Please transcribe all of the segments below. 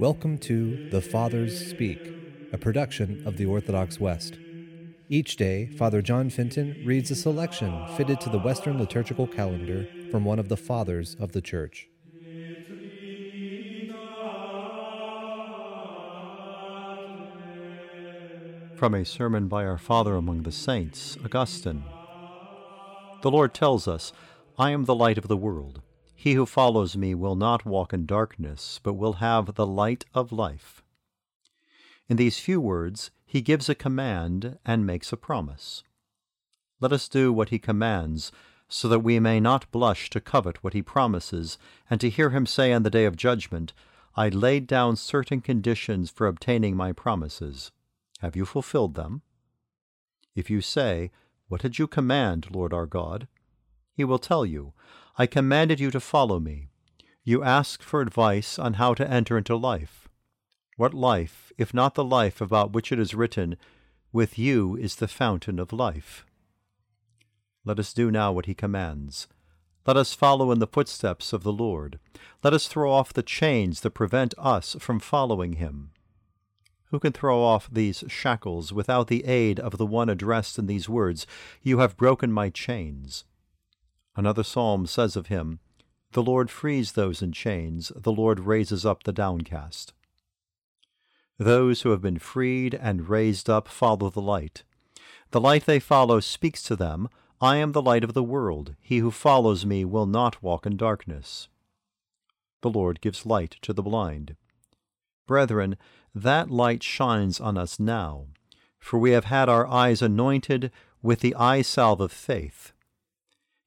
Welcome to The Fathers Speak, a production of the Orthodox West. Each day, Father John Fenton reads a selection fitted to the Western liturgical calendar from one of the Fathers of the Church. From a sermon by our Father among the Saints, Augustine. The Lord tells us, I am the light of the world. He who follows me will not walk in darkness, but will have the light of life. In these few words, he gives a command and makes a promise. Let us do what he commands, so that we may not blush to covet what he promises, and to hear him say on the day of judgment, I laid down certain conditions for obtaining my promises. Have you fulfilled them? If you say, What did you command, Lord our God? He will tell you, I commanded you to follow me. You ask for advice on how to enter into life. What life, if not the life about which it is written, With you is the fountain of life? Let us do now what he commands. Let us follow in the footsteps of the Lord. Let us throw off the chains that prevent us from following him. Who can throw off these shackles without the aid of the one addressed in these words, You have broken my chains? Another psalm says of him, The Lord frees those in chains, the Lord raises up the downcast. Those who have been freed and raised up follow the light. The light they follow speaks to them, I am the light of the world. He who follows me will not walk in darkness. The Lord gives light to the blind. Brethren, that light shines on us now, for we have had our eyes anointed with the eye salve of faith.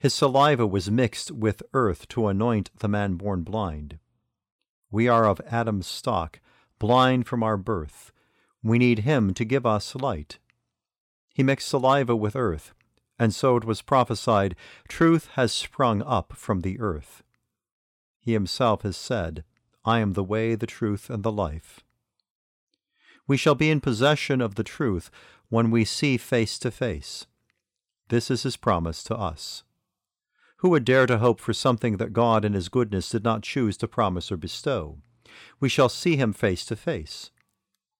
His saliva was mixed with earth to anoint the man born blind. We are of Adam's stock, blind from our birth. We need him to give us light. He mixed saliva with earth, and so it was prophesied, Truth has sprung up from the earth. He himself has said, I am the way, the truth, and the life. We shall be in possession of the truth when we see face to face. This is his promise to us. Who would dare to hope for something that God in His goodness did not choose to promise or bestow? We shall see Him face to face.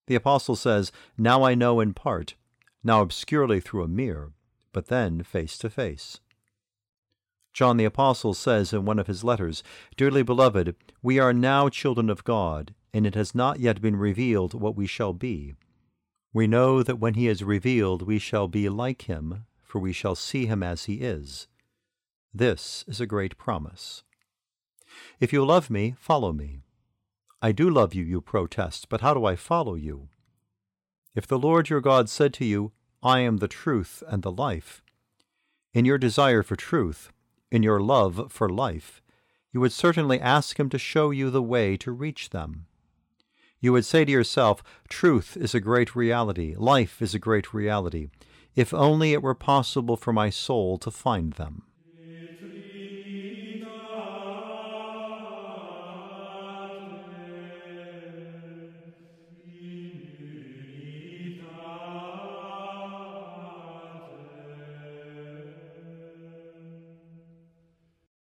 The Apostle says, Now I know in part, now obscurely through a mirror, but then face to face. John the Apostle says in one of his letters, Dearly beloved, we are now children of God, and it has not yet been revealed what we shall be. We know that when he is revealed, we shall be like him, for we shall see him as he is. This is a great promise. If you love me, follow me. I do love you, you protest, but how do I follow you? If the Lord your God said to you, I am the truth and the life, in your desire for truth, in your love for life, you would certainly ask him to show you the way to reach them. You would say to yourself, Truth is a great reality, life is a great reality, if only it were possible for my soul to find them.